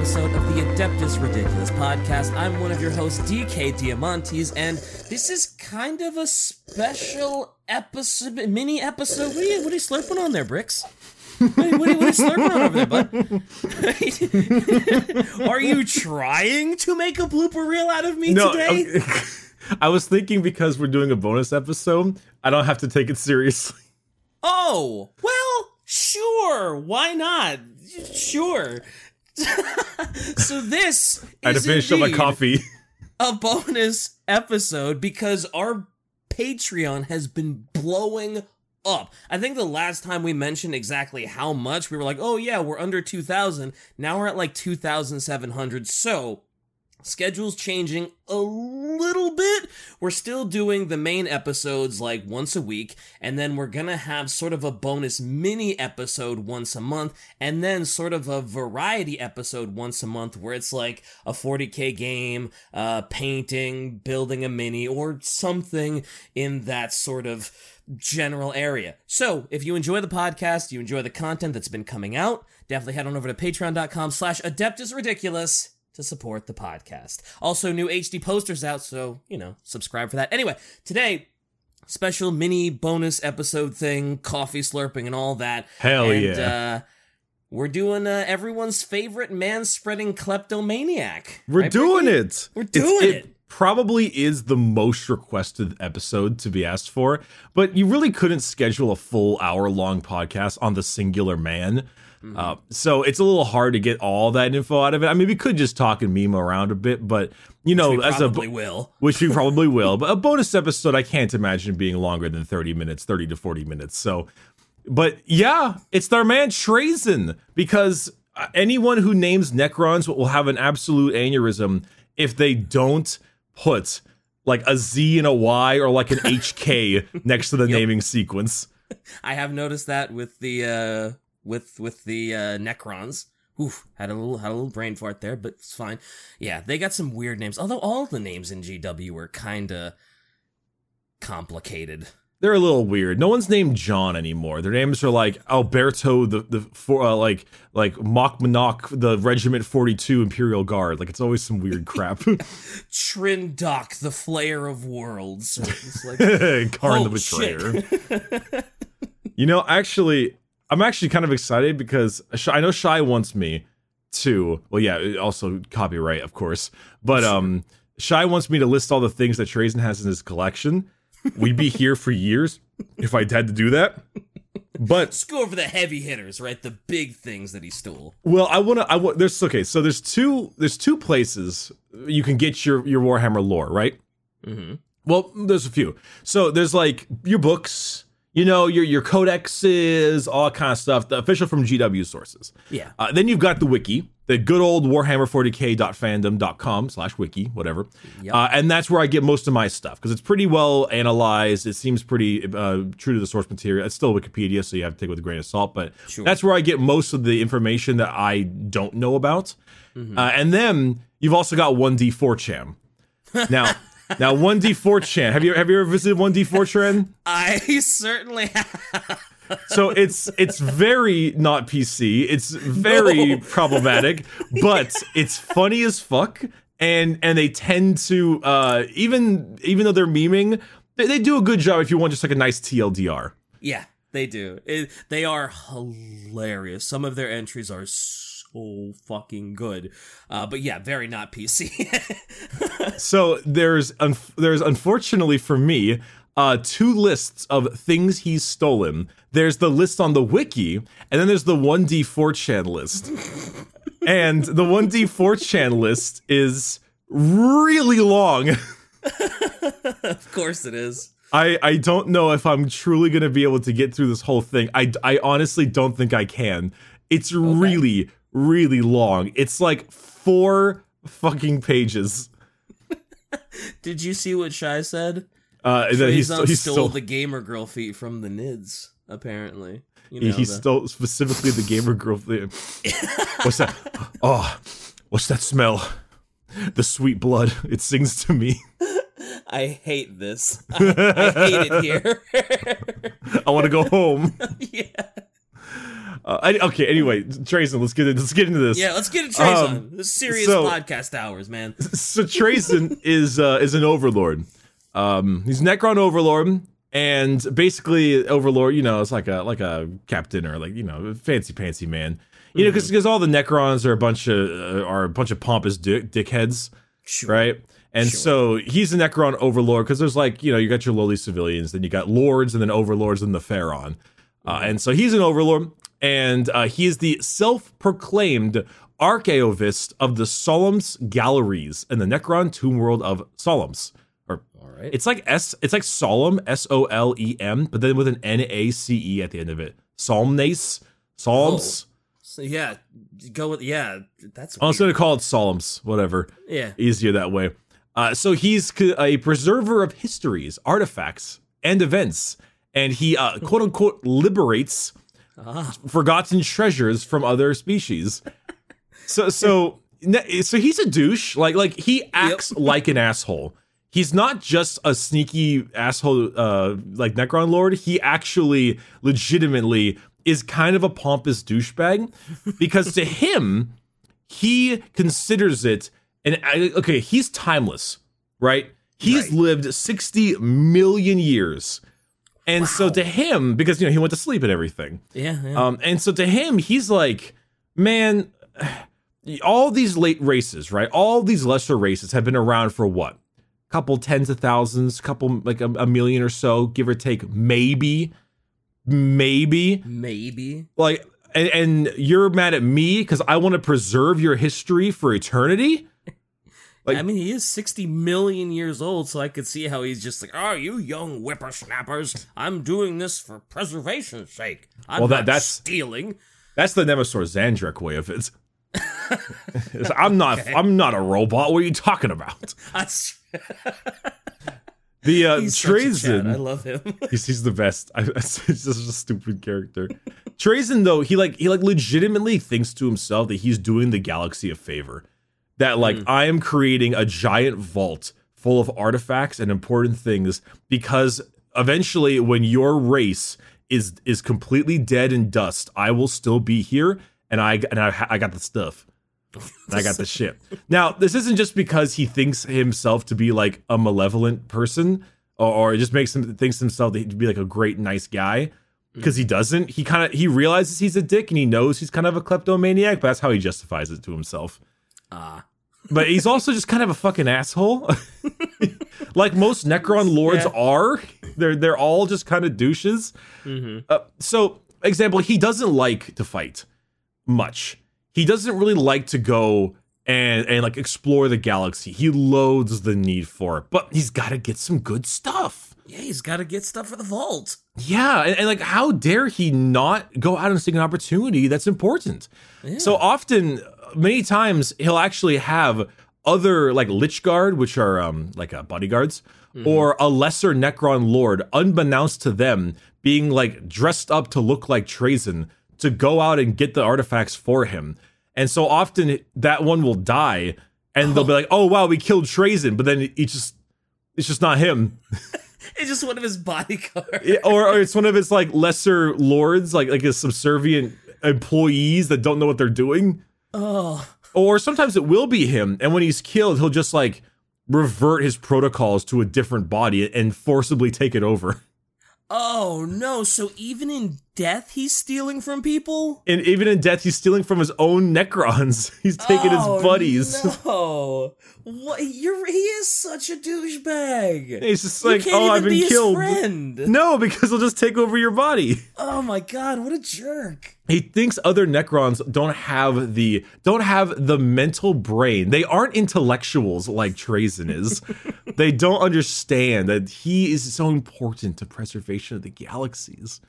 everyone, to another episode of the Adeptus Ridiculous podcast. I'm one of your hosts, DK Diamantes, and this is kind of a special episode, mini episode. What are you, what are you slurping on there, Bricks? What are, you, what are you- what are you slurping on over there, bud? are you trying to make a blooper reel out of me No, today? okay. I was thinking because we're doing a bonus episode, I don't have to take it seriously. Oh, well, sure. Why not? Sure. So this I had to is finish up my coffee. a bonus episode because our Patreon has been blowing up. I think the last time we mentioned exactly how much, we were like, oh yeah, we're under 2,000. Now we're at like 2,700. So, schedule's changing a little bit. We're still doing the main episodes like once a week, and then we're gonna have sort of a bonus mini episode once a month, and then sort of a variety episode once a month where it's like a 40k game, uh, painting, building a mini, or something in that sort of general area. So if you enjoy the podcast, you enjoy the content that's been coming out, definitely head on over to patreon.com slash adeptus ridiculous to support the podcast. Also, new HD posters out, so, you know, subscribe for that. Anyway, today, special mini bonus episode thing, coffee slurping and all that. Hell and, yeah. Uh, we're doing uh, everyone's favorite man spreading kleptomaniac. We're Right, doing Bricky? it. We're doing it. Probably is the most requested episode to be asked for, but you really couldn't schedule a full hour long podcast on the singular man. Mm-hmm. Uh, so it's a little hard to get all that info out of it. I mean, we could just talk and meme around a bit, but you know, We as probably a will. which we probably will. But a bonus episode, I can't imagine being longer than 30 minutes, 30 to 40 minutes. So, but yeah, it's our man Trazyn because uh, anyone who names Necrons will have an absolute aneurysm if they don't put like a Z and a Y or like an HK next to the naming sequence. I have noticed that with the uh with with the uh Necrons. Oof, had a little had a little brain fart there, but it's fine. Yeah, they got some weird names. Although all the names in GW are kinda complicated. They're a little weird. No one's named John anymore. Their names are like Alberto, the the for uh, like like Mokmanok, the Regiment Forty Two Imperial Guard. Like it's always some weird crap. Trindok, the Flayer of Worlds. It's like, Kharn oh, the Betrayer. You know, actually, I'm actually kind of excited because I know Shy wants me to. Well, yeah, also copyright, of course. But um, Shy wants me to list all the things that Trazyn has in his collection. We'd be here for years if I had to do that. But Let's go over the heavy hitters, right? The big things that he stole. Well, I want to. I want. There's okay. So there's two. There's two places you can get your your Warhammer lore, right? Mm-hmm. Well, there's a few. So there's like your books, you know, your your codexes, all kind of stuff. The official from GW sources. Yeah. Uh, then you've got the wiki, the good old Warhammer40k.fandom.com slash wiki, whatever. Yep. Uh, and that's where I get most of my stuff because it's pretty well analyzed. It seems pretty uh, true to the source material. It's still Wikipedia, so you have to take it with a grain of salt. But Sure. that's where I get most of the information that I don't know about. Mm-hmm. Uh, and then you've also got 1D4chan. Now, now 1D4chan. Have you have you ever visited 1D4chan? I certainly have. so it's it's very not PC. It's very No. problematic, but it's funny as fuck. And and they tend to uh, even even though they're memeing, they, they do a good job if you want just like a nice TLDR. Yeah, they do. It, they are hilarious. Some of their entries are so fucking good. Uh, but yeah, very not PC. So there's un- there's unfortunately for me uh, two lists of things he's stolen. There's the list on the wiki, and then there's the 1D4chan list. and the 1D4chan list is really long. of course it is. I, I don't know if I'm truly going to be able to get through this whole thing. I, I honestly don't think I can. It's really, really long. It's like four fucking pages. Did you see what Shy said? Uh, then he, st- he stole stole, the gamer girl feet from the Nids, apparently. You he, know, he the- stole specifically the gamer girl. thing. What's that? Oh, what's that smell? The sweet blood. It sings to me. I hate this. I, I hate it here. I want to go home. yeah. Uh, I, okay. Anyway, Trazyn, let's get into, let's get into this. Yeah, let's get it Trazyn. Um, this is serious so- podcast hours, man. So Trazyn is uh, is an overlord. Um, he's Necron overlord, and basically overlord. You know, it's like a like a captain or like you know fancy fancy man. You know, because all the Necrons are a bunch of uh, are a bunch of pompous dick, dickheads, Sure. right? And Sure. so he's a Necron overlord because there's like you know you got your lowly civilians, then you got lords, and then overlords, and the Phaeron. Uh, and so he's an overlord, and uh, he is the self-proclaimed archaeovist of the Solom's galleries in the Necron tomb world of Solom's. Or All right. it's like S, it's like Solom, S O L E M, but then with an N A C E at the end of it. Solmnace, Solms. so yeah, go with yeah. That's I was weird. going to call it Solms, whatever. yeah. Easier that way. Uh, so he's a preserver of histories, artifacts, and events, and he uh, quote unquote liberates Ah, forgotten treasures from other species. So so so he's a douche. Like like he acts like an asshole. He's not just a sneaky asshole uh like Necron Lord. He actually legitimately is kind of a pompous douchebag because to him he considers it and okay, he's timeless, right? He's Right. lived 60 million years. And so to him because you know he went to sleep and everything. yeah. yeah. Um, and so to him, he's like, man, all these late races, right? All these lesser races have been around for what? Couple tens of thousands, couple like a, a million or so, give or take, maybe, maybe. Maybe. Like, and, and you're mad at me because I want to preserve your history for eternity. Like- I mean, he is 60 million years old, so I could see how he's just like, oh, you young whippersnappers, I'm doing this for preservation's sake. I'm Well, that- not that's- stealing. That's the Nemesor Zahndrekh way of it. I'm not. I'm not a robot. What are you talking about? That's, The uh, he's a I love him. He's, he's the best. I, it's just a stupid character. Trazyn though, he like he like legitimately thinks to himself that he's doing the galaxy a favor. That like I am creating a giant vault full of artifacts and important things because eventually when your race is is completely dead and dust, I will still be here and I and I, I got the stuff. And I got the shit. Now, this isn't just because he thinks himself to be like a malevolent person, or, or it just makes him thinks himself to be like a great, nice guy. Because he doesn't. He kind of he realizes he's a dick and he knows he's kind of a kleptomaniac, but that's how he justifies it to himself. Ah. But he's also just kind of a fucking asshole. like most Necron lords Yeah. are. They're they're all just kind of douches. Mhm. Uh, so, example, he doesn't like to fight much. He doesn't really like to go and and like explore the galaxy. He loathes the need for it, but he's got to get some good stuff. Yeah, he's got to get stuff for the vault. Yeah, and, and like, how dare he not go out and seek an opportunity that's important? Yeah. So often, many times, he'll actually have other like Lychguard, which are um like uh, bodyguards, or a lesser Necron Lord, unbeknownst to them, being like dressed up to look like Trazyn to go out and get the artifacts for him. And so often that one will die, and they'll be like, "Oh wow, we killed Trazyn," but then he just it's just not him. It's just one of his bodyguards. Yeah, or, or it's one of his like lesser lords, like like his subservient employees that don't know what they're doing. Oh, Or sometimes it will be him, and when he's killed, he'll just like revert his protocols to a different body and forcibly take it over. oh no! So even in death, he's stealing from people. And even in death, he's stealing from his own Necrons. He's taking Oh, his buddies. No, what? You're he is such a douchebag. He's just like, oh, I've been be killed. friend. No, because he'll just take over your body. Oh my god, what a jerk! he thinks other necrons don't have the don't have the mental brain they aren't intellectuals like Trazyn is they don't understand that he is so important to preservation of the galaxies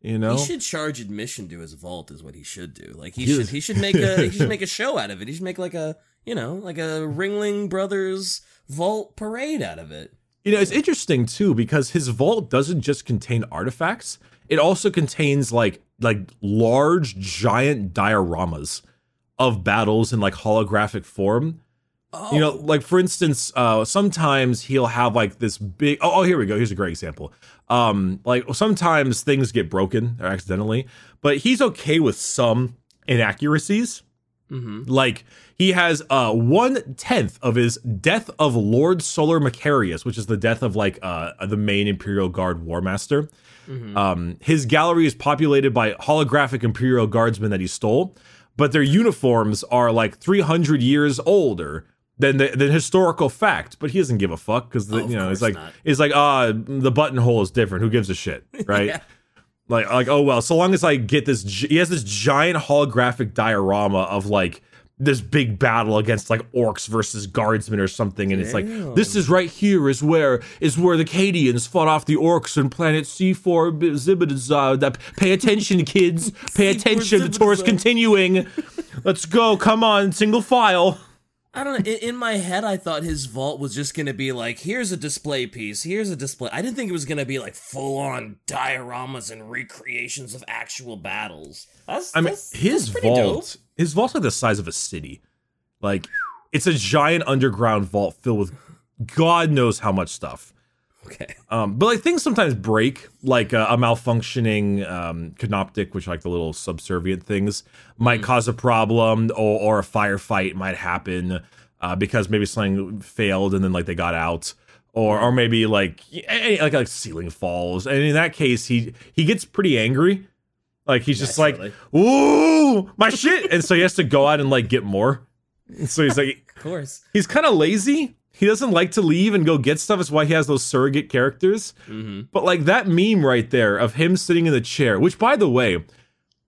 you know He should charge admission to his vault, is what he should do. Like he He should is- he should make a he should make a show out of it. He should make like a you know like a Ringling Brothers vault parade out of it. You know, it's interesting too because his vault doesn't just contain artifacts; it also contains like like large, giant dioramas of battles in like holographic form. You know, like for instance, uh, sometimes he'll have like this big. Oh, oh, here we go. Here's a great example. Um, like sometimes things get broken or accidentally, but he's okay with some inaccuracies. Like he has uh one tenth of his death of Lord Solar Macarius, which is the death of like uh the main Imperial Guard War Master. Um, his gallery is populated by holographic Imperial Guardsmen that he stole, but their uniforms are like 300 years older than the, than historical fact. But he doesn't give a fuck because Oh, you know it's like not. it's like ah the buttonhole is different. Who gives a shit, right? Yeah. Like like oh well, so long as I get this, he has this giant holographic diorama of like this big battle against like orcs versus guardsmen or something, and it's like this is right here is where is where the Cadians fought off the orcs on planet C four Zibidazar. That pay attention, kids, pay attention. The tour is continuing. Let's go. Come on, single file. I don't know. In, in my head, I thought his vault was just gonna be like, here's a display piece, here's a display. I didn't think it was gonna be like full on dioramas and recreations of actual battles. That's, I mean, that's- his that's pretty dope. vault, his vault's like the size of a city. Like, it's a giant underground vault filled with God knows how much stuff. Okay. Um, but like things sometimes break, like uh, a malfunctioning um, canoptek, which like the little subservient things might cause a problem, or, or a firefight might happen uh, because maybe something failed and then like they got out, or or maybe like like like ceiling falls, and in that case he he gets pretty angry, like he's just like. "Ooh, my shit," and so he has to go out and like get more. So he's like, Of course. he's kind of lazy. He doesn't like to leave and go get stuff. That's why he has those surrogate characters. Mm-hmm. But like that meme right there of him sitting in the chair, which by the way,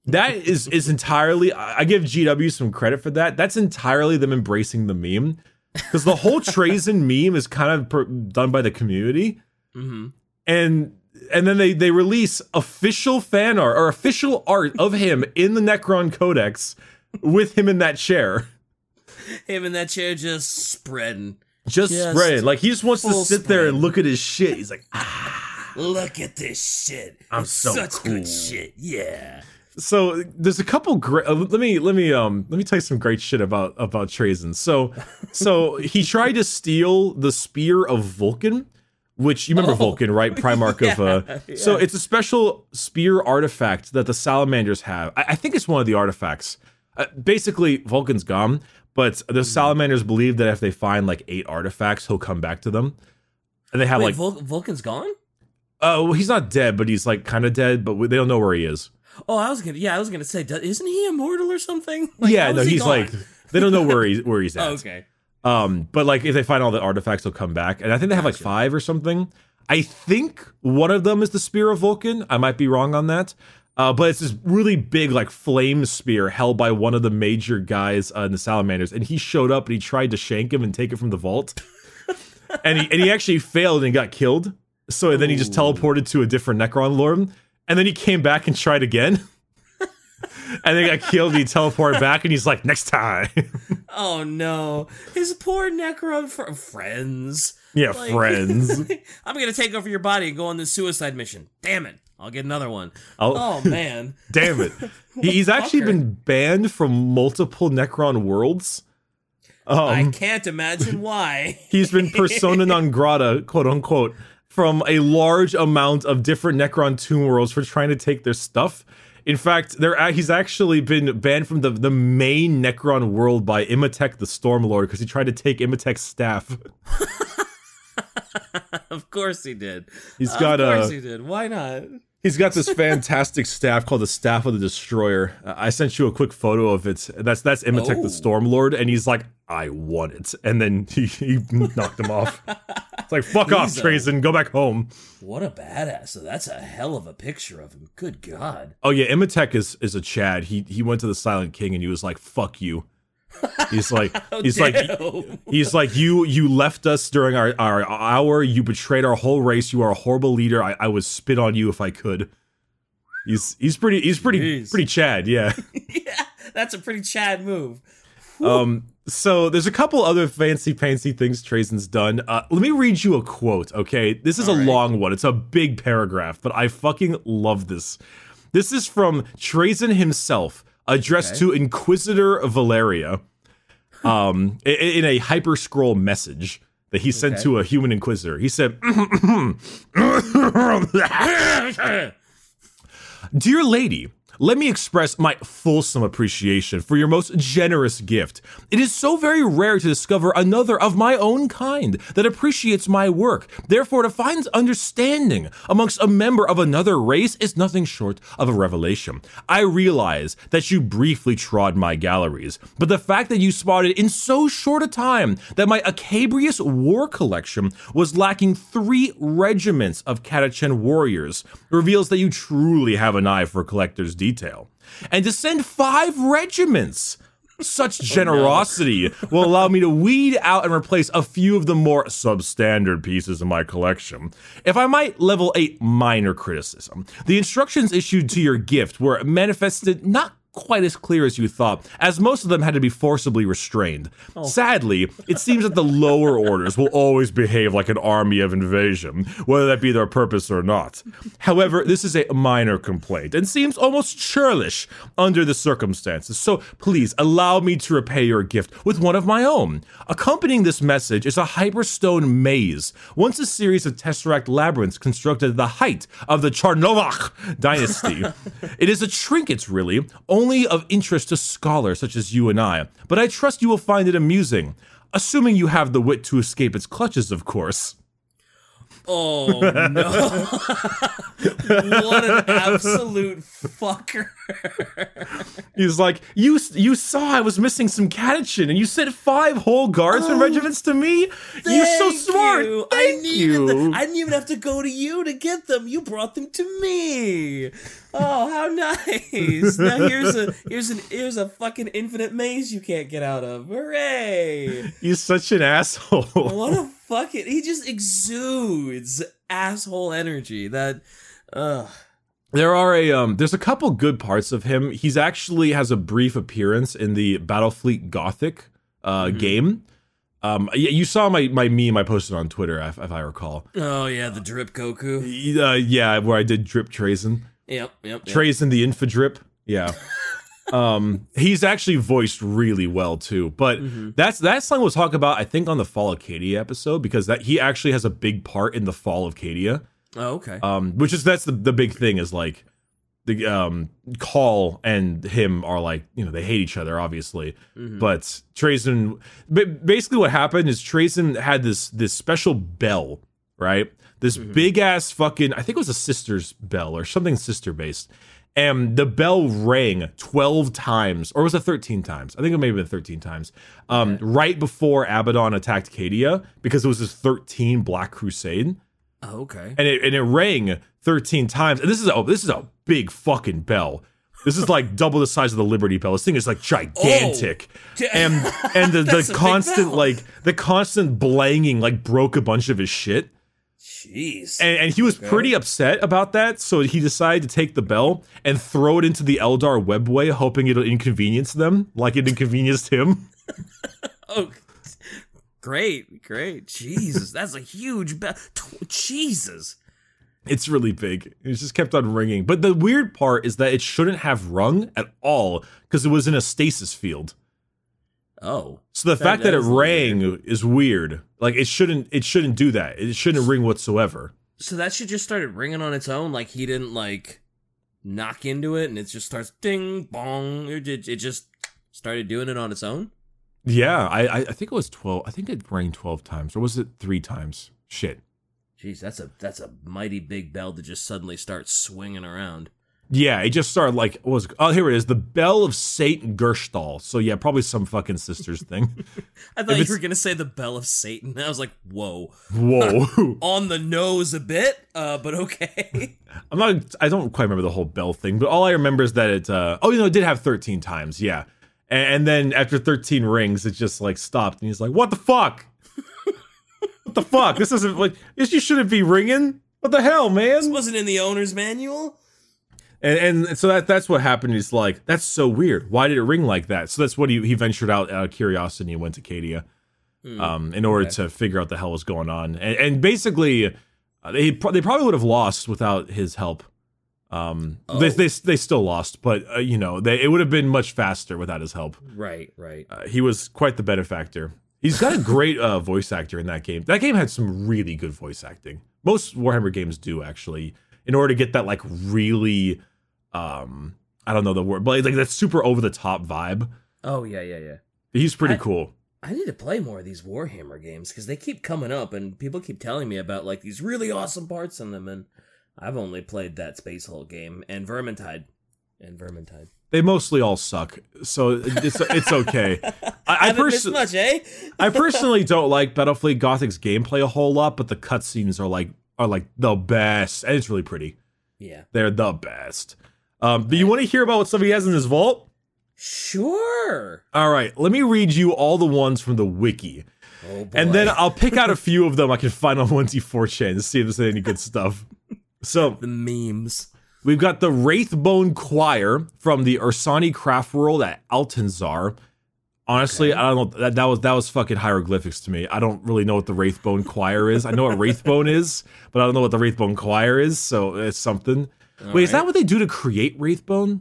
that is is entirely. I give GW some credit for that. That's entirely them embracing the meme because the whole Trazyn meme is kind of per, done by the community, Mm-hmm. and and then they they release official fan art or official art of him in the Necron Codex with him in that chair. Him in that chair just spreading. Just, Just spread. Like he just wants to sit there and look at his shit. He's like, ah. Look at this shit. I'm It's so such cool. good shit. Yeah. so there's a couple great. Uh, let me let me um let me tell you some great shit about about Trazyn. So so he tried to steal the spear of Vulcan. Which you remember Oh, Vulcan, right? Primarch of uh yeah, So it's a special spear artifact that the salamanders have. I, I think it's one of the artifacts. Uh, basically, Vulcan's gone, but the salamanders believe that if they find like eight artifacts, he'll come back to them. And they have Wait, like Vul- Vulcan's gone? Oh, well, he's not dead, but he's like kind of dead, but they don't know where he is. Oh, I was gonna. Yeah, I was gonna say, isn't he immortal or something? Like, yeah, no, he he's gone? like they don't know where he's where he's at. Oh, okay. Um, but like if they find all the artifacts, he'll come back, and I think they have like five or something. I think one of them is the spear of Vulcan. I might be wrong on that. Uh, but it's this really big, like flame spear held by one of the major guys uh, in the salamanders, and he showed up and he tried to shank him and take it from the vault, and he and he actually failed and got killed. So then he just teleported to a different Necron lord, and then he came back and tried again. And they got killed. And he teleported back, and he's like, "Next time." Oh no, his poor Necron fr- friends. Yeah, Like- friends. I'm gonna take over your body and go on this suicide mission. Damn it! I'll get another one. I'll- Oh man. Damn it. He's actually been banned from multiple Necron worlds. Oh I Um, can't imagine why. he's been persona non grata, quote unquote, from a large amount of different Necron tomb worlds for trying to take their stuff. In fact, there he's actually been banned from the, the main Necron world by Imotekh the Stormlord because he tried to take Imotekh's staff. of course he did. He's got Of course a he did. Why not? He's got this fantastic staff called the Staff of the Destroyer. Uh, I sent you a quick photo of it. That's that's Imotekh Oh. the Stormlord, and he's like, "I want it," and then he, he knocked him off. It's like, "Fuck off, He's a- Trazyn, go back home." What a badass. So that's a hell of a picture of him. Good God. Oh yeah, Imotekh is is a Chad. He he went to the Silent King and he was like, "Fuck you." He's like, Oh, he's like, he's like, you you left us during our our hour. You betrayed our whole race. You are a horrible leader. I, I would spit on you if I could. He's he's pretty he's pretty Jeez. pretty Chad. Yeah. yeah, that's a pretty Chad move. Um, so there's a couple other fancy fancy things Trazyn's done. Uh, let me read you a quote, okay? This is All a right. long one. It's a big paragraph, but I fucking love this. This is from Trazyn himself, addressed Okay. to Inquisitor Valeria. um, i- in a hyper scroll message that he sent Okay. to a human inquisitor. He said, Dear lady, let me express my fulsome appreciation for your most generous gift. It is so very rare to discover another of my own kind that appreciates my work. Therefore, to find understanding amongst a member of another race is nothing short of a revelation. I realize that you briefly trod my galleries, but the fact that you spotted in so short a time that my Acabrius war collection was lacking three regiments of Catachan warriors reveals that you truly have an eye for collector's detail. And to send five regiments. Such oh, generosity will allow me to weed out and replace a few of the more substandard pieces in my collection. If I might level a minor criticism, the instructions issued to your gift were manifested not quite as clear as you thought, as most of them had to be forcibly restrained. Oh. Sadly, it seems that the lower orders will always behave like an army of invasion, whether that be their purpose or not. However, this is a minor complaint and seems almost churlish under the circumstances, so please allow me to repay your gift with one of my own. Accompanying this message is a hyperstone maze, once a series of tesseract labyrinths constructed at the height of the Charnovokh dynasty. it is a trinket, really, only of interest to scholars such as you and I, but I trust you will find it amusing. Assuming you have the wit to escape its clutches, of course. Oh no! what an absolute fucker! He's like, you you saw I was missing some Catachan, and you sent five whole guardsmen Oh, regiments to me. You're so smart. you. Thank I you. them. I didn't even have to go to you to get them. You brought them to me. Oh, how nice! now here's a here's an here's a fucking infinite maze you can't get out of. Hooray! You're such an asshole. What a fucking he just exudes asshole energy. That ugh. There are a um there's a couple good parts of him. He's actually has a brief appearance in the Battlefleet Gothic uh Mm-hmm. game. Um yeah, you saw my my meme I posted on Twitter if, if I recall. Oh yeah, the drip Goku. Uh, yeah, where I did drip Trazyn. Yep, yep. yep. Trazyn the infodrip. Yeah. um he's actually voiced really well too. But Mm-hmm. that's that song we'll talk about I think on the Fall of Cadia episode because that he actually has a big part in the Fall of Cadia. Oh, okay. um which is that's the, the big thing is like the um Cawl and him are like you know they hate each other obviously Mhm. but Trazyn but basically what happened is Trazyn had this this special bell right this Mhm. big ass fucking I think it was a sister's bell or something sister based and the bell rang 12 times or was it 13 times i think it may have been 13 times um, right before abaddon attacked cadia because it was his 13 black crusade Oh, okay. and it and it rang 13 times. And this is a this is a big fucking bell. This is like double the size of the Liberty Bell. This thing is like gigantic. Oh. And and the, the constant like the constant blanging like broke a bunch of his shit. Jeez. And, and he was Okay. pretty upset about that, so he decided to take the bell and throw it into the Eldar webway, hoping it'll inconvenience them, like it inconvenienced him. Oh, great, great. Jesus, that's a huge bell. Jesus. It's really big. It just kept on ringing. But the weird part is that it shouldn't have rung at all because it was in a stasis field. Oh, So the That- fact that, it it is a little rang is weird. Like it shouldn't it shouldn't do that. It shouldn't ring whatsoever. so that should just started ringing on its own. Like he didn't like knock into it, and it just starts ding bong. It, it, it just started doing it on its own. Yeah, I I I think it was twelve. I think it rang twelve times, or was it three times? Shit. Jeez, that's a that's a mighty big bell to just suddenly start swinging around. Yeah, it just started like what was oh here it is the bell of Satan Gerstal. So yeah, probably some fucking sisters thing. I If thought you were gonna say the bell of Satan. I was like, whoa, Whoa. on the nose a bit, uh, but okay. I'm not. I don't quite remember the whole bell thing, but all I remember is that it. Uh, oh, you know, it did have 13 times. Yeah, and, and then after 13 rings, it just like stopped, and he's like, "What the fuck? what the fuck? This isn't like this. You shouldn't be ringing. What the hell, man? this wasn't in the owner's manual. And and so that that's what happened. He's like, "That's so weird. Why did it ring like that?" So that's what he he ventured out out of curiosity and went to Cadia, Hmm. um, in order okay. to figure out the hell was going on. And, and basically, uh, they pro- they probably would have lost without his help. Um, Oh. they, they they still lost, but uh, you know they it would have been much faster without his help. Right, right. Uh, he was quite the benefactor. He's got a great uh, voice actor in that game. That game had some really good voice acting. Most Warhammer games do actually, in order to get that like really, um, I don't know the word, but like that super over the top vibe. Oh yeah, yeah, yeah. He's pretty I- cool. I need to play more of these Warhammer games because they keep coming up and people keep telling me about like these really awesome parts in them, and I've only played that Space Hulk game and Vermintide, and Vermintide. They mostly all suck, so it's it's okay. I, I, much, eh? I personally don't like Battlefleet Gothic's gameplay a whole lot, but the cutscenes are like are like the best, and it's really pretty. yeah, They're the best. Um, but you want to hear about what stuff he has in his vault? sure. All right, let me read you all the ones from the wiki, Oh and then I'll pick out a few of them I can find on 1d4chan to see if there's any good stuff. So the memes. we've got the Wraithbone Choir from the Ursani Craft World at Altansar. Honestly, Okay. I don't know. That, that was that was fucking hieroglyphics to me. I don't really know what the Wraithbone Choir is. I know what Wraithbone is, but I don't know what the Wraithbone Choir is. So it's something. All Wait, is that what they do to create Wraithbone?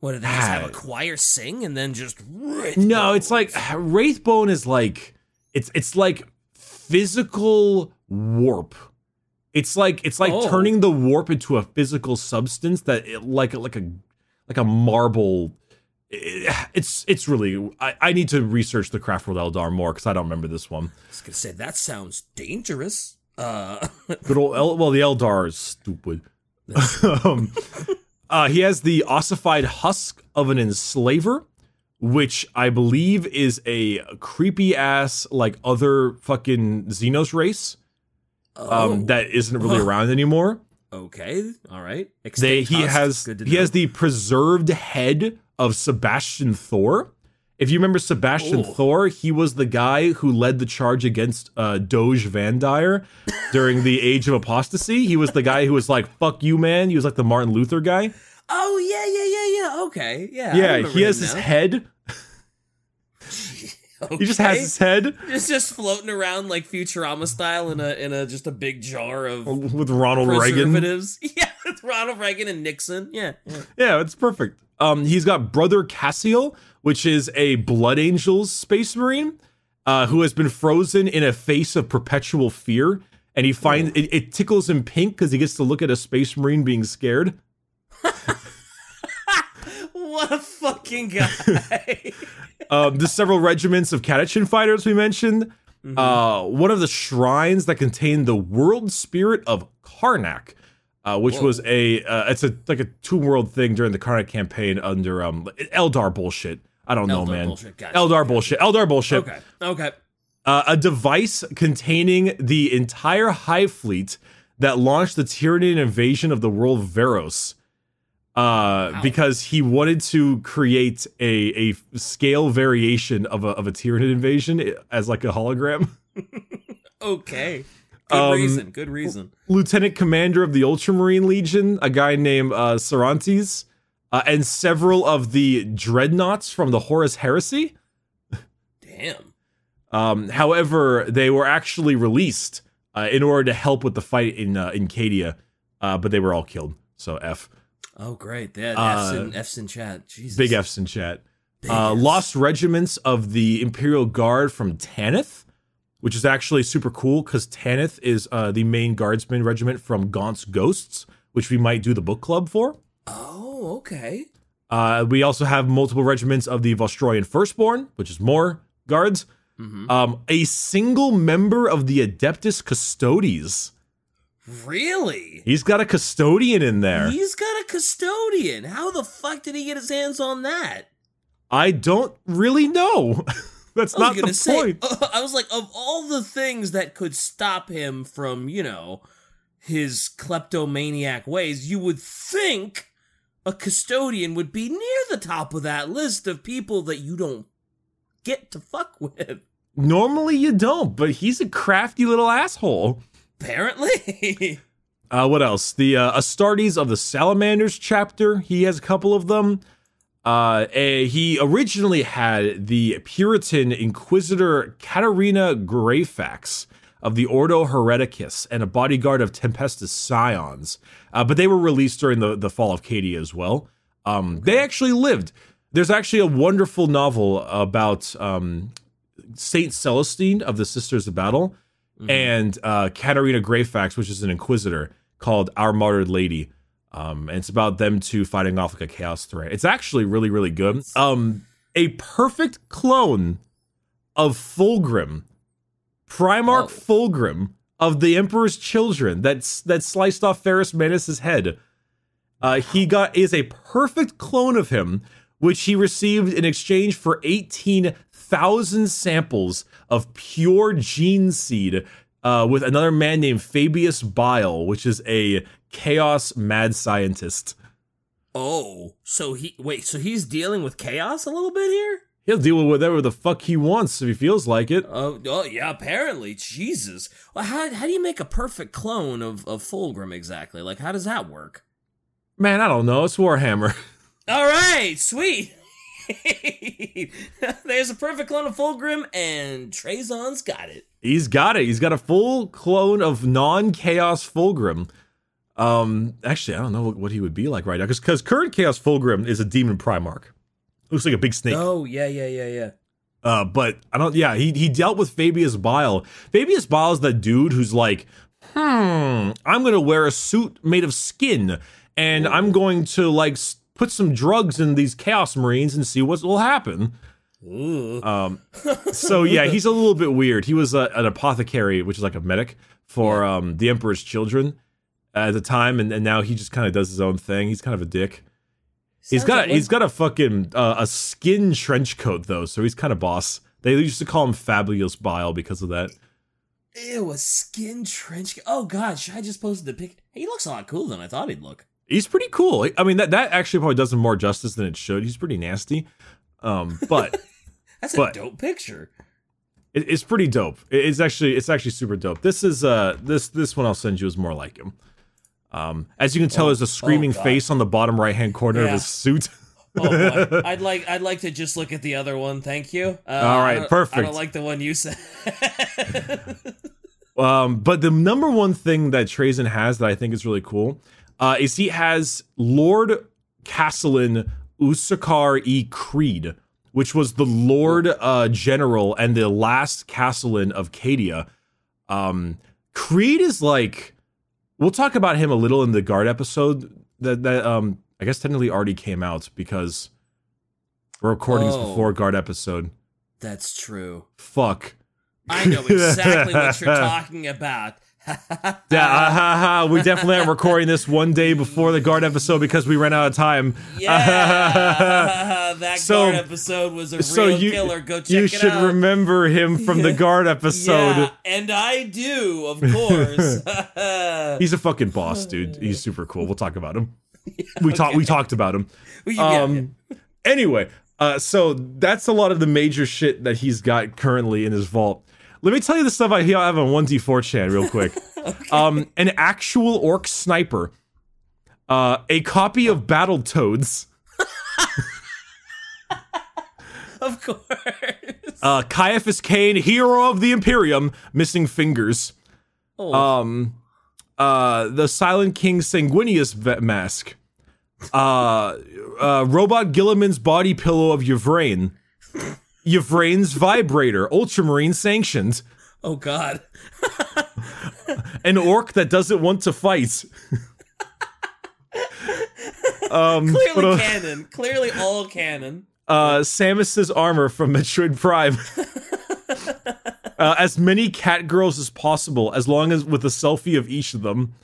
What did they just have a choir sing and then just? No, it's like Wraithbone is like it's it's like physical warp. It's like it's like Oh. turning the warp into a physical substance that it, like like a like a marble. It- it's it's really I, I need to research the Craft World Eldar more because I don't remember this one. I was gonna say that sounds dangerous. Uh, Good old El, well the Eldar is stupid. um, uh, he has the ossified husk of an enslaver, which I believe is a creepy ass like other fucking Xenos race oh, um, that isn't really around anymore. okay, all right. They he husk, has he know. has the preserved head of Sebastian Thor. If you remember Sebastian Ooh. Thor, he was the guy who led the charge against uh, Goge Vandire during the Age of Apostasy. He was the guy who was like, "Fuck you, man." He was like the Martin Luther guy. Oh yeah, yeah, yeah, yeah. Okay, yeah. Yeah, he has his now. head. He just has his head It's just floating around like Futurama style in a in a just a big jar of with Ronald Reagan. Yeah, with Ronald Reagan and Nixon. Yeah, yeah. Yeah, it's perfect. Um, he's got brother Cassiel, which is a Blood Angels space marine, uh, who has been frozen in a face of perpetual fear, and he finds it, it tickles him pink because he gets to look at a space marine being scared. What a fucking guy. Um, there's several regiments of Catachan fighters we mentioned. Uh, one of the shrines that contained the world spirit of Karnak, uh, which Whoa. was a uh, it's a like a two world thing during the Karnak campaign under um Eldar bullshit. I don't know, man. bullshit, gotcha, Eldar gotcha. bullshit. Eldar bullshit. okay, okay. uh, a device containing the entire Hive fleet that launched the Tyranian invasion of the world Veros. Uh, Wow. because he wanted to create a, a scale variation of a, of a Tyranid invasion as like a hologram. Okay. Good Um, reason. Good reason. Lieutenant Commander of the Ultramarine Legion, a guy named uh, Sarantes, uh, and several of the dreadnoughts from the Horus Heresy. Damn. Um, however, they were actually released uh, in order to help with the fight in uh, in Cadia, uh, but they were all killed. So F, Oh, great. That Uh, F's, in, F's in chat. Jesus. big Fs in chat. Big Uh, Fs. lost regiments of the Imperial Guard from Tanith, which is actually super cool because Tanith is uh, the main guardsman regiment from Gaunt's Ghosts, which we might do the book club for. Oh, okay. Uh, we also have multiple regiments of the Vostroyan Firstborn, which is more guards. hmm Um, a single member of the Adeptus Custodes. Really? He's got a custodian in there. He's got a custodian. How the fuck did he get his hands on that? I don't really know. That's not the say. point. I was like, of all the things that could stop him from, you know, his kleptomaniac ways, you would think a custodian would be near the top of that list of people that you don't get to fuck with. Normally you don't, but he's a crafty little asshole. Apparently. Uh, what else? The uh, Astartes of the Salamanders chapter. He has a couple of them. Uh, eh, he originally had the Puritan Inquisitor Katarina Greyfax, of the Ordo Hereticus and a bodyguard of Tempestus Scions. Uh, but they were released during the, the fall of Cadia as well. Um, They actually lived. There's actually a wonderful novel about um, Saint Celestine of the Sisters of Battle and uh, Katarina Greyfax, which is an inquisitor called Our Martyred Lady. Um, and it's about them two fighting off like a chaos threat. It's actually really, really good. Um, a perfect clone of Fulgrim, Primarch Oh. Fulgrim of the Emperor's Children that that sliced off Ferrus Manus's head. Uh, he got is a perfect clone of him, which he received in exchange for eighteen thousand samples of pure gene seed. Uh, with another man named Fabius Bile, which is a chaos mad scientist. Oh, so he wait, so he's dealing with chaos a little bit here? He'll deal with whatever the fuck he wants if he feels like it. Oh, oh yeah, apparently. Jesus. Well, how how do you make a perfect clone of of Fulgrim exactly? Like, how does that work? Man, I don't know. It's Warhammer. All right, sweet. There's a perfect clone of Fulgrim, and Trazyn's got it. He's got it. He's got a full clone of non-chaos Fulgrim. Um, actually, I don't know what, what he would be like right now because because current Chaos Fulgrim is a demon Primarch. Looks like a big snake. Oh yeah, yeah, yeah, yeah. Uh, but I don't. Yeah, he he dealt with Fabius Bile. Fabius Bile is the dude who's like, hmm, I'm gonna wear a suit made of skin, and I'm going to like put some drugs in these Chaos Marines and see what will happen. Ooh. Um, so yeah, he's a little bit weird. He was a, an apothecary, which is like a medic for um the Emperor's children at the time, and, and now he just kind of does his own thing. He's kind of a dick. He's got like he's got a fucking uh, a skin trench coat though, so he's kind of boss. They used to call him Fabulous Bile because of that. Ew, a skin trench. Oh god, should I just posted the pic? He looks a lot cooler than I thought he'd look. He's pretty cool. I mean that that actually probably does him more justice than it should. He's pretty nasty, um, but That's a dope picture. it, it's pretty dope. It- it's actually it's actually super dope. This is uh this this one I'll send you is more like him. Um, as you can tell, Oh, there's a screaming oh, face on the bottom right hand corner of his suit. Oh I'd like I'd like to just look at the other one. Thank you. Uh, All right, don't- I don't like the one you said. Um, but the number one thing that Trazyn has that I think is really cool uh, is he has Lord Castellan Ursarkar E. Creed, which was the Lord uh, General and the last Castellan of Cadia. Um, Creed is like we'll talk about him a little in the guard episode that that um I guess technically already came out because we're recording this Oh. before guard episode. That's true. Fuck. I know exactly what you're talking about. Yeah, ah, ha, ha. we definitely aren't recording this one day before the guard episode because we ran out of time. Yeah, that So- guard episode was a So real you killer. Go check you it should out. remember him from the guard episode. Yeah, and I do, of course. He's a fucking boss, dude. He's super cool. We'll talk about him. we talked we talked about him. Yeah, Um anyway, uh so that's a lot of the major shit that he's got currently in his vault. Let me tell you the stuff I have on 1D4chan real quick. Um an actual orc sniper. Uh a copy of Battle Toads. of course. Uh Ciaphas Cain, hero of the Imperium, missing fingers. oh, um uh the silent king sanguinius ve- mask uh uh robot guilliman's body pillow of yvraine yvraine's vibrator ultramarine sanctioned oh God. an orc that doesn't want to fight um Clearly else? canon. Clearly all canon. uh samus's armor from metroid prime uh, as many cat girls as possible as long as with a selfie of each of them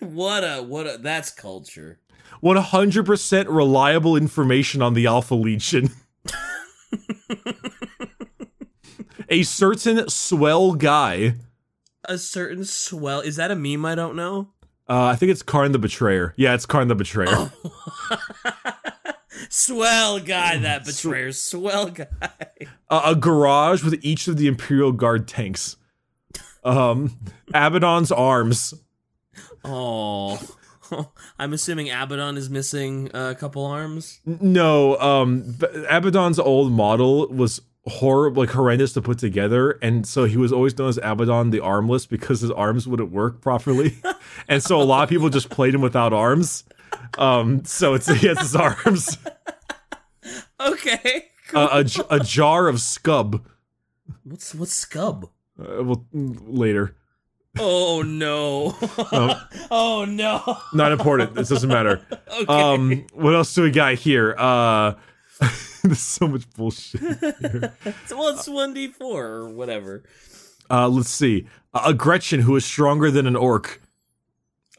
What a what a that's culture. 100% reliable information on the Alpha Legion. a certain swell guy. A certain swell. Is that a meme I don't know? Uh, I think it's Kharn the Betrayer. Yeah, it's Kharn the Betrayer. Oh. Swell guy, that betrayer. Swell guy. Uh, a garage with each of the Imperial Guard tanks. Um, Abaddon's arms. Oh. I'm assuming Abaddon is missing a couple arms. No, um, Abaddon's old model was horrible, like horrendous to put together, and so he was always known as Abaddon the Armless because his arms wouldn't work properly, and so a lot of people just played him without arms. Um, so it's he has his arms, Okay. uh, a, a jar of scub. What's what's scub? Uh, well, later, Oh no. oh no. not important. This doesn't matter. Okay. Um, what else do we got here? Uh, there's so much bullshit. So, well, it's one d four or whatever. Uh, let's see. a Gretchin who is stronger than an orc.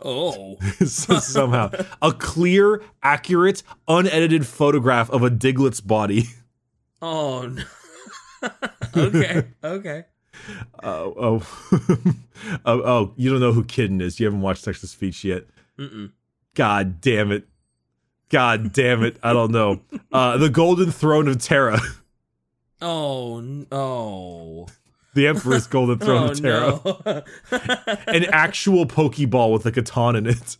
Oh. So somehow a clear, accurate, unedited photograph of a Diglett's body. Oh no. okay. Okay. Uh, oh, oh, oh, you don't know who Kitten is. You haven't watched Text to Speech yet. Mm-mm. God damn it. God damn it. I don't know. Uh, the Golden Throne of Terra. Oh no. The Emperor's Golden Throne Oh of Terra. no. An actual Pokeball with a Catan in it.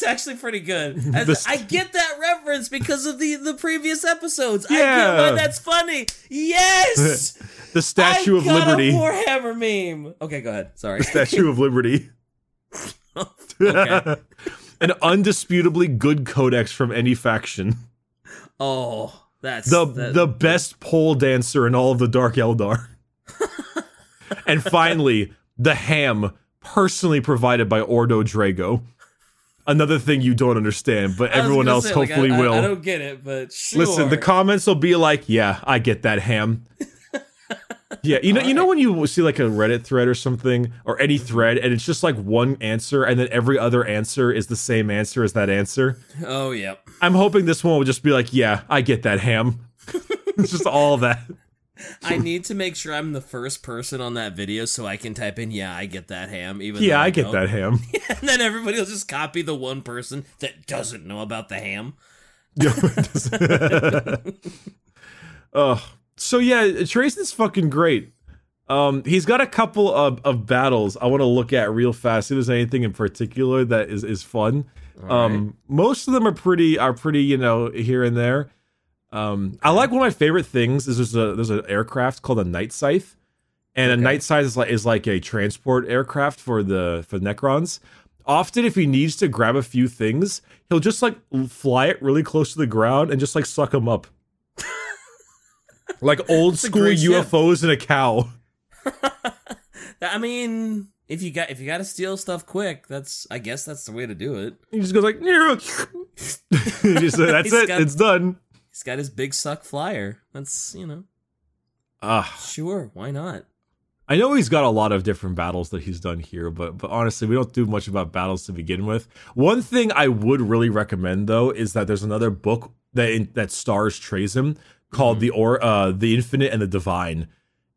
That's actually pretty good. As- I get that reference because of the the previous episodes. I get Yeah. why that's funny. Yes. The Statue I of got Liberty. A Warhammer meme. Okay, go ahead. Sorry. Statue of Liberty. Okay. An undisputably good codex from any faction. Oh, that's the that- the best pole dancer in all of the Dark Eldar. and finally, the ham personally provided by Ordo Drago. Another thing you don't understand, but everyone else say, hopefully I, I- will. I, don't get it, but sure. Listen, the comments will be like, "Yeah, I get that ham." yeah, you know, you know when you see like a Reddit thread or something, or any thread, and it's just like one answer, and then every other answer is the same answer as that answer. oh yeah. I'm hoping this one will just be like, "Yeah, I get that ham." it's just all that. I need to make sure I'm the first person on that video so I can type in "Yeah, I get that ham." Even Yeah, though I get that ham. and then everybody will just copy the one person that doesn't know about the ham. Oh, so yeah, Trazyn's fucking great. Um, he's got a couple of, of battles I want to look at real fast. See if there's anything in particular that is is fun. Um, most of them are pretty are pretty you know here and there. Um, I like one of my favorite things is there's a there's an aircraft called a night scythe, and a Okay. night scythe is like is like a transport aircraft for the for Necrons. Often, if he needs to grab a few things, he'll just like fly it really close to the ground and just like suck them up, like old a school. UFOs and a cow. I mean, if you got if you got to steal stuff quick, that's I guess that's the way to do it. He just goes like, just- that's it, got- it's done. He's got his big suck flyer. That's you know, Ah, sure, why not? I know he's got a lot of different battles that he's done here, but but honestly, we don't do much about battles to begin with. One thing I would really recommend though is that there's another book that that stars Trazyn called the or uh the Infinite and the Divine,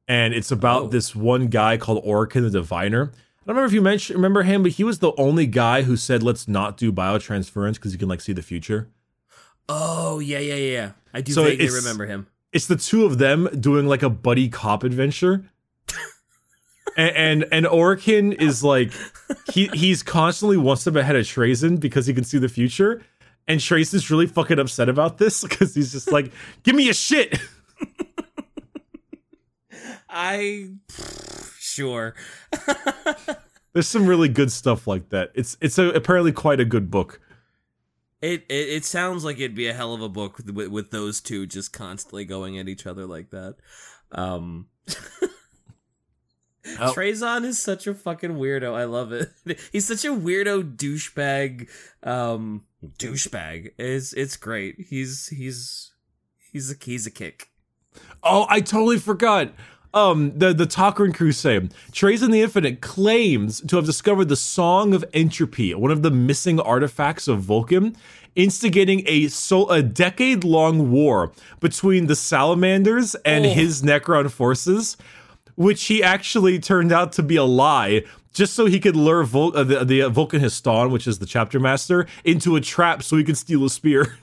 and it's about Oh. this one guy called Orikan the Diviner. I don't remember if you mentioned remember him, but he was the only guy who said let's not do biotransference because you can like see the future. Oh yeah, yeah, yeah. I do So vaguely remember him. it's the two of them doing like a buddy cop adventure. and, and and Orikan is like he he's constantly one step ahead of Trazyn because he can see the future. And Trace is really fucking upset about this because he's just like, give me a shit. I sure. There's some really good stuff like that. It's it's a, apparently quite a good book. It, it it sounds like it'd be a hell of a book with, with, those two just constantly going at each other like that. Um Oh. Trazyn is such a fucking weirdo. I love it. He's such a weirdo douchebag. Um douchebag. It's it's great. He's he's he's a he's a kick. Oh, I totally forgot. Um, the the Tok'ran Crusade. Trazyn the Infinite claims to have discovered the Song of Entropy, one of the missing artifacts of Vulkan, instigating a so a decade long war between the Salamanders and Oh. his Necron forces, which he actually turned out to be a lie. Just so he could lure Vul- uh, the, the Vulkan He'stan, which is the chapter master, into a trap so he could steal a spear.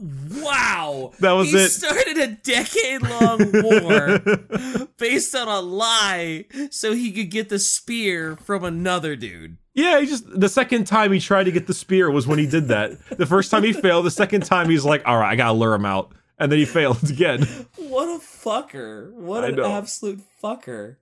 Wow. That was he it. started a decade long war based on a lie so he could get the spear from another dude. Yeah, he just the second time he tried to get the spear was when he did that. The first time he failed, the second time he's like, "All right, I gotta lure him out," and then he failed again. What a fucker! What I an know. absolute fucker!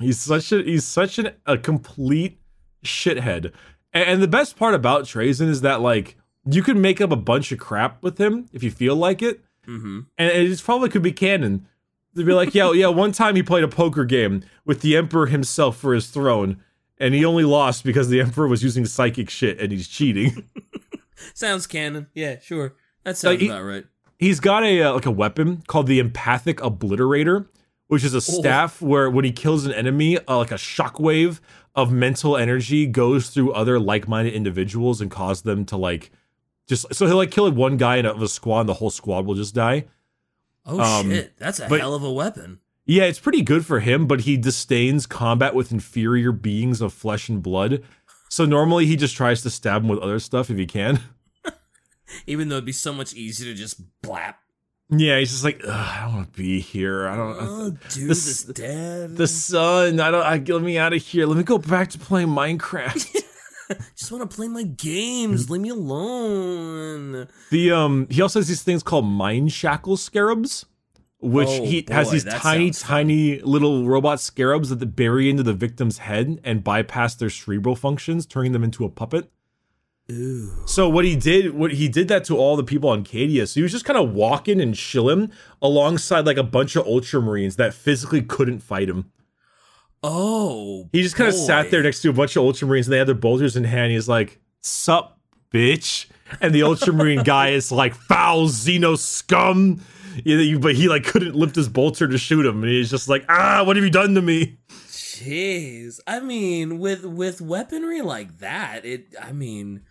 He's such a he's such an, a complete shithead. And, and the best part about Trazyn is that like you can make up a bunch of crap with him if you feel like it, Mm-hmm. and it probably could be canon. They'd be like, yeah, yeah. One time he played a poker game with the Emperor himself for his throne, and he only lost because the Emperor was using psychic shit and he's cheating. Sounds canon. Yeah, sure. That sounds he- about right. he's got a uh, like a weapon called the empathic obliterator which is a staff where when he kills an enemy uh, like a shockwave of mental energy goes through other like-minded individuals and cause them to like just so he'll like kill one guy in a, of a squad and the whole squad will just die. Oh um, shit, that's a but- hell of a weapon. yeah it's pretty good for him but he disdains combat with inferior beings of flesh and blood. So normally he just tries to stab him with other stuff if he can. Even though it'd be so much easier to just blap. yeah he's just like "Ugh, i don't want to be here. I don't Oh, dude, this- this dead. the sun. I don't I, let me out of here. Let me go back to playing minecraft just want to play my games. Leave me alone. the um he also has these things called mind shackle scarabs which Oh, he has these tiny fun. tiny little robot scarabs that bury into the victim's head and bypass their cerebral functions turning them into a puppet Ooh. so what he did what he did that to all the people on Cadia so he was just kind of walking and chilling alongside like a bunch of ultramarines that physically couldn't fight him Oh. He just kind of sat there next to a bunch of Ultramarines and they had their bolters in hand. He's like, Sup, bitch. And the Ultramarine guy is like, foul Xeno scum. You know, you- But he like couldn't lift his bolter to shoot him. And he's just like, ah, what have you done to me? Jeez. I mean, with with weaponry like that, it. I mean,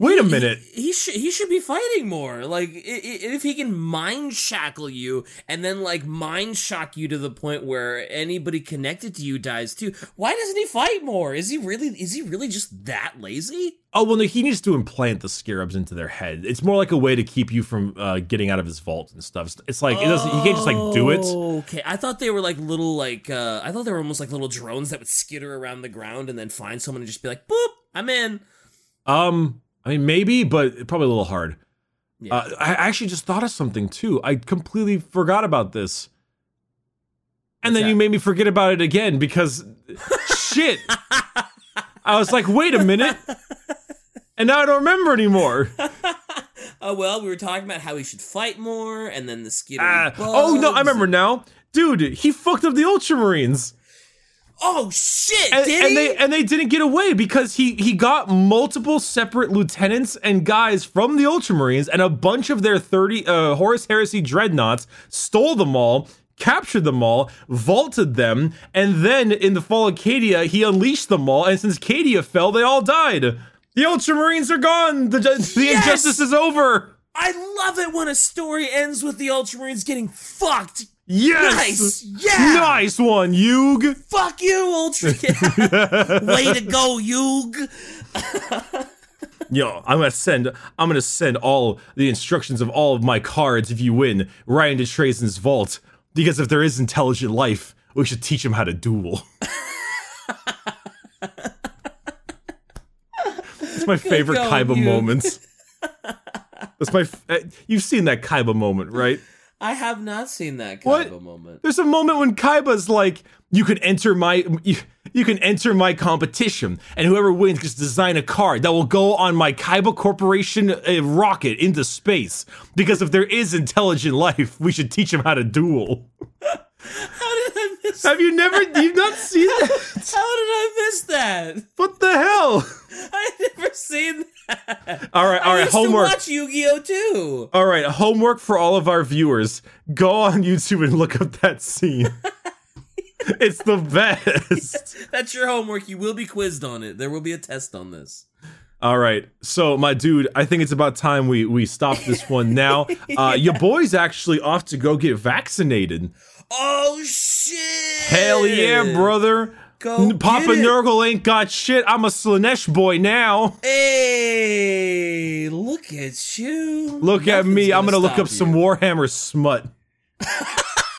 Wait a minute. He, he should he should be fighting more. Like, if he can mind shackle you and then like mind shock you to the point where anybody connected to you dies too. Why doesn't he fight more? Is he really is he really just that lazy? Oh, well, no, he needs to implant the scarabs into their head. It's more like a way to keep you from uh, getting out of his vault and stuff. It's- like, it doesn't, he can't just like do it. Oh, Okay, I thought they were like little like uh I thought they were almost like little drones that would skitter around the ground and then find someone and just be like, "Boop, I'm in." Um, I mean, maybe, but probably a little hard. Yeah. Uh, I actually just thought of something too. I completely forgot about this. And What's then that? you made me forget about it again because shit. I was like, wait a minute. And now I don't remember anymore. Oh well, we were talking about how he should fight more, and then the skitter. Ah, oh no, I remember now. Dude, he fucked up the Ultramarines. Oh shit! And, and he? they and they didn't get away because he he got multiple separate lieutenants and guys from the Ultramarines and a bunch of their 30 uh, Horus Heresy dreadnoughts stole them all, captured them all, vaulted them, and then in the fall of Cadia, he unleashed them all. And since Cadia fell, they all died. The Ultramarines are gone. The, the Yes! injustice is over. I love it when a story ends with the Ultramarines getting fucked. Yes. Nice, yeah. Nice one, Yug. Fuck you, Ultra. Way to go, Yug. Yo, I'm gonna send. I'm gonna send all the instructions of all of my cards if you win right into Trazyn's vault. Because if there is intelligent life, we should teach him how to duel. It's my favorite going, Kaiba you. moment. That's my. f- uh, You've seen that Kaiba moment, right? I have not seen that What? Kaiba moment. There's a moment when Kaiba's like, "You can enter my, you, you can enter my competition, and whoever wins gets to design a card that will go on my Kaiba Corporation uh, rocket into space. Because if there is intelligent life, we should teach him how to duel." How did I miss? That? Have you never? You've not seen that? How did I miss that? What the hell? I never seen that. All right, all used Homework. watch Yu-Gi-Oh too. All right, homework for all of our viewers. Go on YouTube and look up that scene. it's the best. That's your homework. You will be quizzed on it. There will be a test on this. All right, so my dude, I think it's about time we we stop this one now. Uh, Your boy's actually off to go get vaccinated. Oh shit! Hell yeah, brother! Go Papa. Nurgle ain't got shit. I'm a Slaanesh boy now. Hey, look at you. Look at Nothing's me. I'm gonna look up some. Warhammer smut.